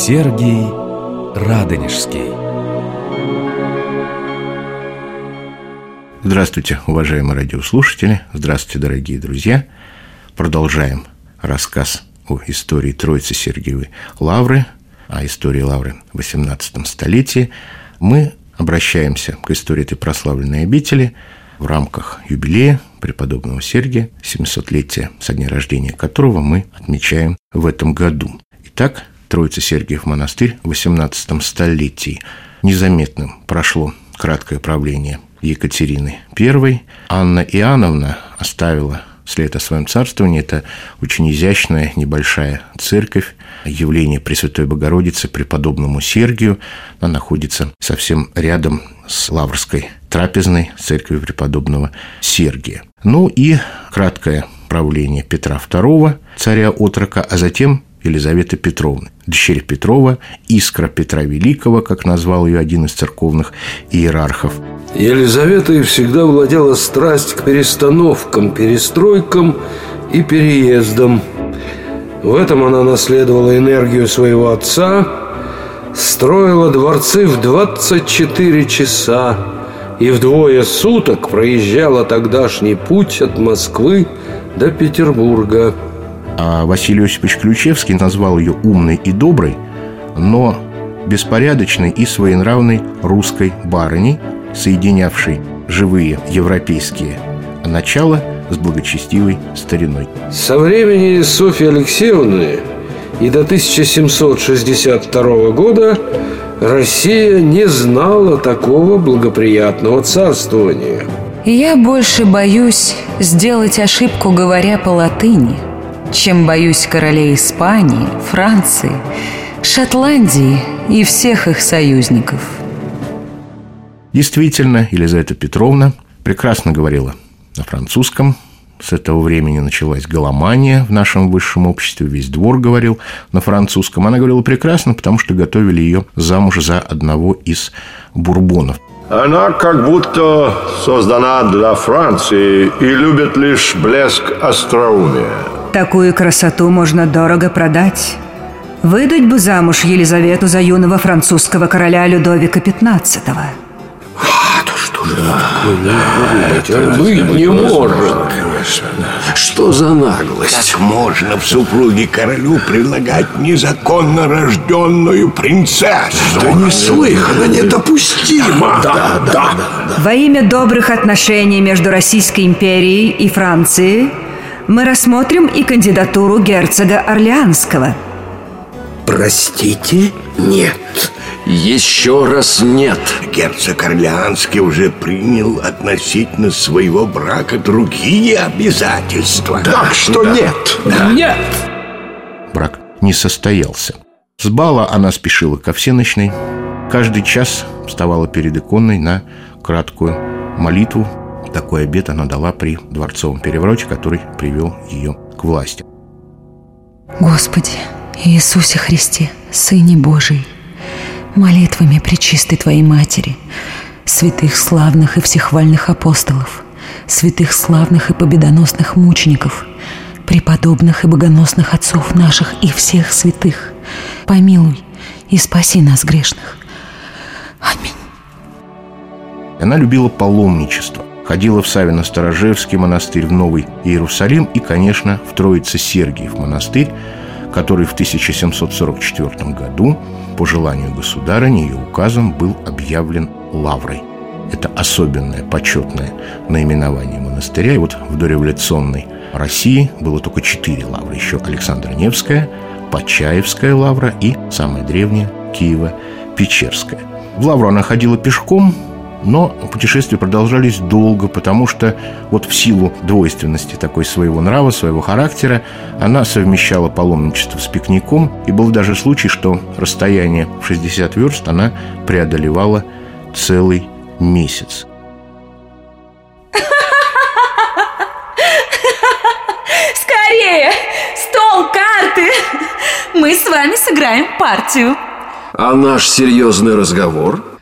Сергий Радонежский Здравствуйте, уважаемые радиослушатели, здравствуйте, дорогие друзья. Продолжаем рассказ о истории Троицы Сергиевой Лавры, о истории Лавры в XVIII столетии. Мы обращаемся к истории этой прославленной обители в рамках юбилея преподобного Сергия, 700-летия со дня рождения которого мы отмечаем в этом году. Итак, Троица Сергиев монастырь в XVIII столетии. Незаметным прошло краткое правление Екатерины I. Анна Иоанновна оставила след о своем царствовании. Это очень изящная небольшая церковь, явление Пресвятой Богородицы преподобному Сергию. Она находится совсем рядом с Лаврской трапезной церковью преподобного Сергия. Ну и краткое правление Петра II, царя-отрока, а затем Елизаветы Петровны, дочери Петрова, искра Петра Великого, как назвал ее один из церковных иерархов. Елизавета всегда владела страсть к перестановкам, перестройкам и переездам. В этом она наследовала энергию своего отца, строила дворцы в 24 часа и вдвое суток проезжала тогдашний путь от Москвы до Петербурга. А Василий Осипович Ключевский назвал ее умной и доброй, но беспорядочной и своенравной русской барыней, соединявшей живые европейские начала с благочестивой стариной. Со времени Софьи Алексеевны и до 1762 года Россия не знала такого благоприятного царствования. Я больше боюсь сделать ошибку, говоря по латыни – чем боюсь королей Испании, Франции, Шотландии и всех их союзников. Действительно, Елизавета Петровна прекрасно говорила на французском. С этого времени началась голомания в нашем высшем обществе. Весь двор говорил на французском. Она говорила прекрасно, потому что готовили ее замуж за одного из бурбонов. Она как будто создана для Франции и любит лишь блеск остроумия. Такую красоту можно дорого продать. Выдать бы замуж Елизавету за юного французского короля Людовика XV. А, то что же такое? Быть не может. Что за наглость? Как можно в супруге королю предлагать незаконно рожденную принцессу? Да неслыханно, недопустимо. Да, да. Во имя добрых отношений между Российской империей и Францией мы рассмотрим и кандидатуру герцога Орлеанского. Простите? Нет. Еще раз нет. Герцог Орлеанский уже принял относительно своего брака другие обязательства. Так что Да. нет. Да. Нет. Брак не состоялся. С бала она спешила ко всеночной. Каждый час вставала перед иконой на краткую молитву. Такой обет она дала при дворцовом перевороте, который привел ее к власти. Господи, Иисусе Христе, Сыне Божий, молитвами Пречистой Твоей Матери, святых славных и всехвальных апостолов, святых славных и победоносных мучеников, преподобных и богоносных отцов наших и всех святых, помилуй и спаси нас грешных. Аминь. Она любила паломничество. Ходила в Савино-Сторожевский монастырь, в Новый Иерусалим и, конечно, в Троице-Сергиев монастырь, который в 1744 году по желанию государыни ее указом был объявлен лаврой. Это особенное почетное наименование монастыря. И вот в дореволюционной России было только четыре лавры. Еще Александра Невская, Почаевская лавра и самая древняя Киево-Печерская. В лавру она ходила пешком, но путешествия продолжались долго, потому что вот в силу двойственности такой своего нрава, своего характера, она совмещала паломничество с пикником, и был даже случай, что расстояние в 60 верст она преодолевала целый месяц. Скорее! Стол, карты! Мы с вами сыграем партию. А наш серьезный разговор?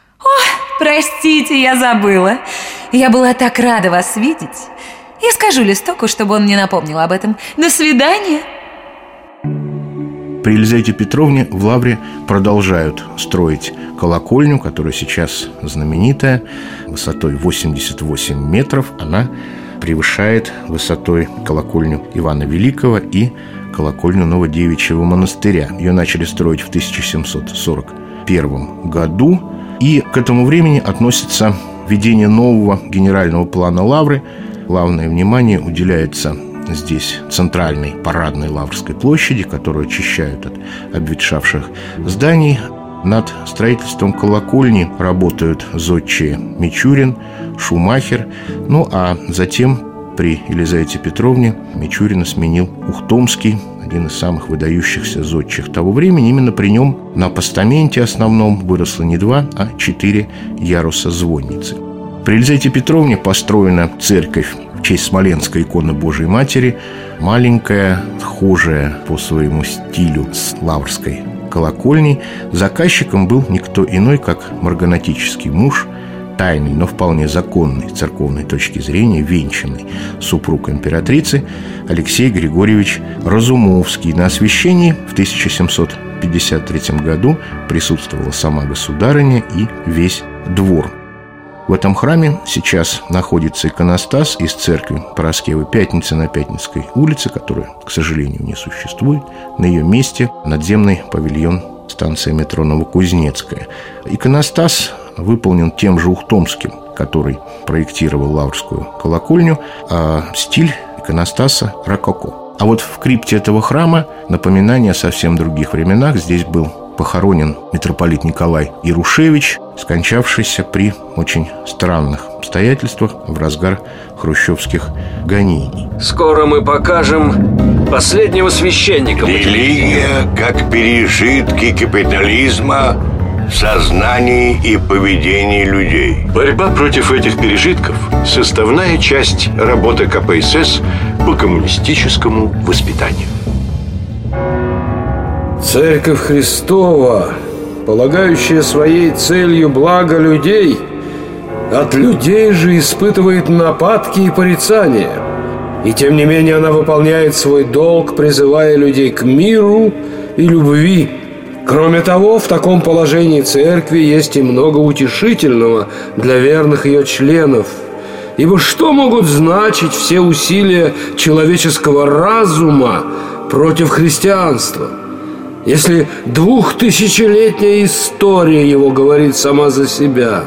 Простите, я забыла. Я была так рада вас видеть. Я скажу листоку, чтобы он мне напомнил об этом. До свидания. при Елизавете Петровне в Лавре продолжают строить колокольню, которая сейчас знаменитая, высотой 88 метров. Она превышает высотой колокольню Ивана Великого и колокольню Новодевичьего монастыря. Ее начали строить в 1741 году, и к этому времени относится введение нового генерального плана Лавры. Главное внимание уделяется здесь центральной парадной Лаврской площади, которую очищают от обветшавших зданий. Над строительством колокольни работают зодчие Мичурин, Шумахер. Ну а затем при Елизавете Петровне Мичурина сменил Ухтомский, один из самых выдающихся зодчих того времени. Именно при нем на постаменте основном выросло не два, а четыре яруса звонницы. При Елизавете Петровне построена церковь в честь Смоленской иконы Божией Матери, маленькая, схожая по своему стилю с Лаврской колокольней. Заказчиком был никто иной, как марганатический муж, тайный, но вполне законный церковной точки зрения, венчанный супруг императрицы Алексей Григорьевич Разумовский. На освящении в 1753 году присутствовала сама государыня и весь двор. В этом храме сейчас находится иконостас из церкви Пороскевы Пятницы на Пятницкой улице, которая, к сожалению, не существует. На ее месте надземный павильон станция метро Новокузнецкая. Иконостас выполнен тем же Ухтомским, который проектировал Лаврскую колокольню, а стиль иконостаса – рококо. А вот в крипте этого храма напоминание о совсем других временах. Здесь был похоронен митрополит Николай Ярушевич, скончавшийся при очень странных обстоятельствах в разгар хрущевских гонений. Скоро мы покажем последнего священника. Религия как пережитки капитализма сознании и поведении людей. Борьба против этих пережитков – составная часть работы КПСС по коммунистическому воспитанию. Церковь Христова, полагающая своей целью благо людей, от людей же испытывает нападки и порицания. И тем не менее она выполняет свой долг, призывая людей к миру и любви. Кроме того, в таком положении церкви есть и много утешительного для верных ее членов. Ибо что могут значить все усилия человеческого разума против христианства – если двухтысячелетняя история его говорит сама за себя,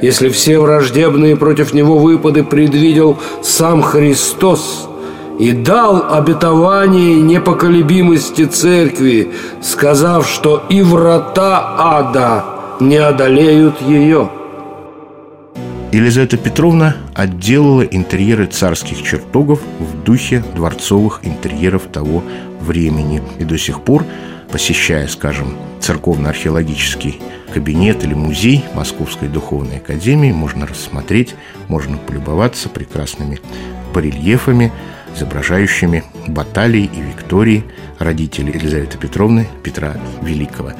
если все враждебные против него выпады предвидел сам Христос и дал обетование непоколебимости церкви, сказав, что и врата ада не одолеют ее. Елизавета Петровна отделала интерьеры царских чертогов в духе дворцовых интерьеров того времени. И до сих пор посещая, скажем, церковно-археологический кабинет или музей Московской Духовной Академии, можно рассмотреть, можно полюбоваться прекрасными барельефами, изображающими баталии и виктории родителей Елизаветы Петровны Петра Великого.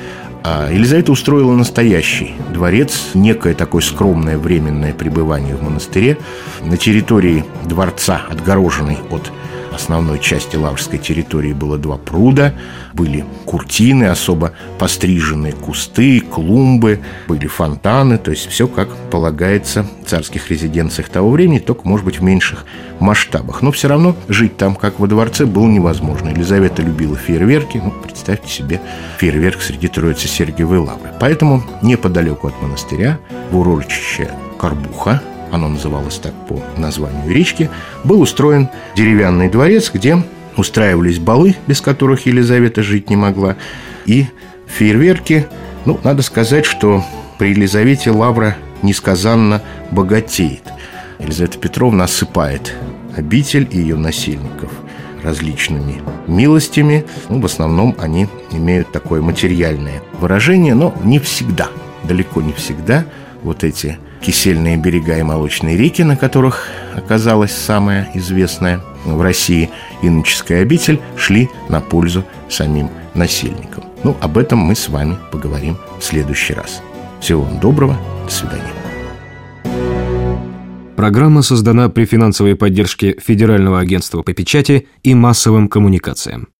А Елизавета устроила настоящий дворец, некое такое скромное временное пребывание в монастыре на территории дворца, отгороженной от основной части Лаврской территории было два пруда, были куртины, особо постриженные кусты, клумбы, были фонтаны, то есть все как полагается в царских резиденциях того времени, только, может быть, в меньших масштабах. Но все равно жить там, как во дворце, было невозможно. Елизавета любила фейерверки, ну, представьте себе фейерверк среди Троицы Сергиевой Лавры. Поэтому неподалеку от монастыря, в урочище Карбуха, оно называлось так по названию речки, был устроен деревянный дворец, где устраивались балы, без которых Елизавета жить не могла, и фейерверки. Ну, надо сказать, что при Елизавете Лавра несказанно богатеет. Елизавета Петровна осыпает обитель и ее насильников различными милостями. Ну, в основном они имеют такое материальное выражение, но не всегда, далеко не всегда вот эти кисельные берега и молочные реки, на которых оказалась самая известная в России иноческая обитель, шли на пользу самим насильникам. Ну, об этом мы с вами поговорим в следующий раз. Всего вам доброго, до свидания. Программа создана при финансовой поддержке Федерального агентства по печати и массовым коммуникациям.